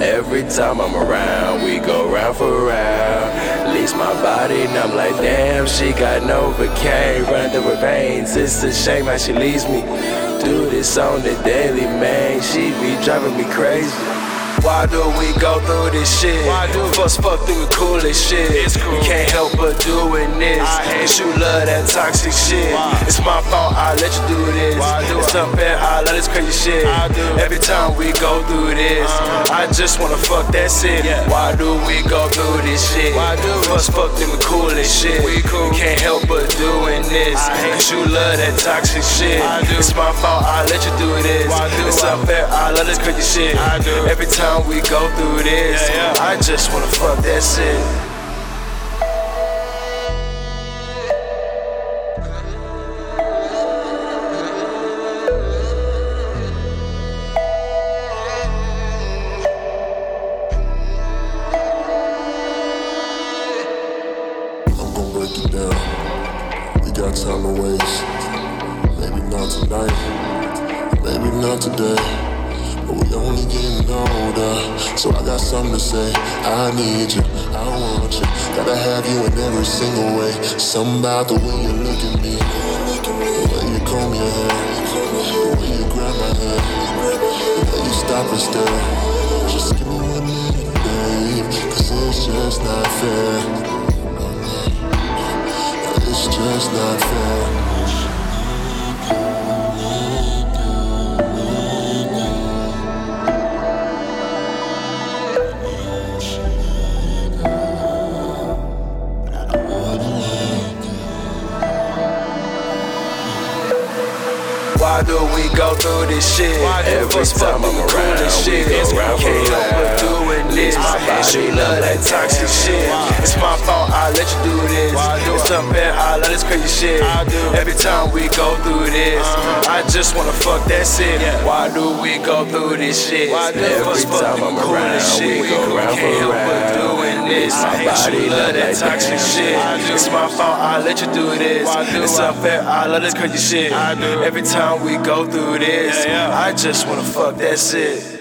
Every time I'm around, we go round for round. Leaves my body numb like damn, she got no Novocaine running through her veins. It's a shame how she leaves me. Do this on the daily, man. She be driving me crazy. Why do we go through this shit? Why do? First fuck through the coolest shit. It's cool. You can't help but doing this. I Cause you love that toxic shit. Why? It's my fault, I let you do this. Why do it's I? unfair, I love this crazy shit. I do. Every time we go through this. I just wanna fuck that shit. Why do we go through this shit? Why do we? First fuck them the coolest shit. We cool. Can't help but doing this. I hate you love that toxic shit. I do. It's my fault, I let you do this. Why do it's unfair, I love this crazy shit. I do. Every time we go through this. I just wanna fuck that shit. We got time to waste. Maybe not tonight, maybe not today. But we only getting older. So I got something to say. I need you, I want you. Gotta have you in every single way. Something about the way you look at me. The way you comb your hair. The way you grab my hand. The way you stop and stare. Just give me one minute, babe. Cause it's just not fair. It's just not fair. Why do we go through this shit? Why do Every us time fuck I'm around, this we shit? go It's round for can't help but doing this. I My hate you. love that toxic shit. It's my fault, I let you do this. It's I? unfair, I love this crazy shit. Every time we go through this, uh-huh. I just wanna fuck that shit. Why do we go through this shit? Why do Every time I'm around, we shit? go We round can't for help but round. this. My I hate body you. love that toxic shit. It's my fault, I let you do this. Do It's unfair, I love this crazy shit. Every time we go through this. I just wanna fuck that shit.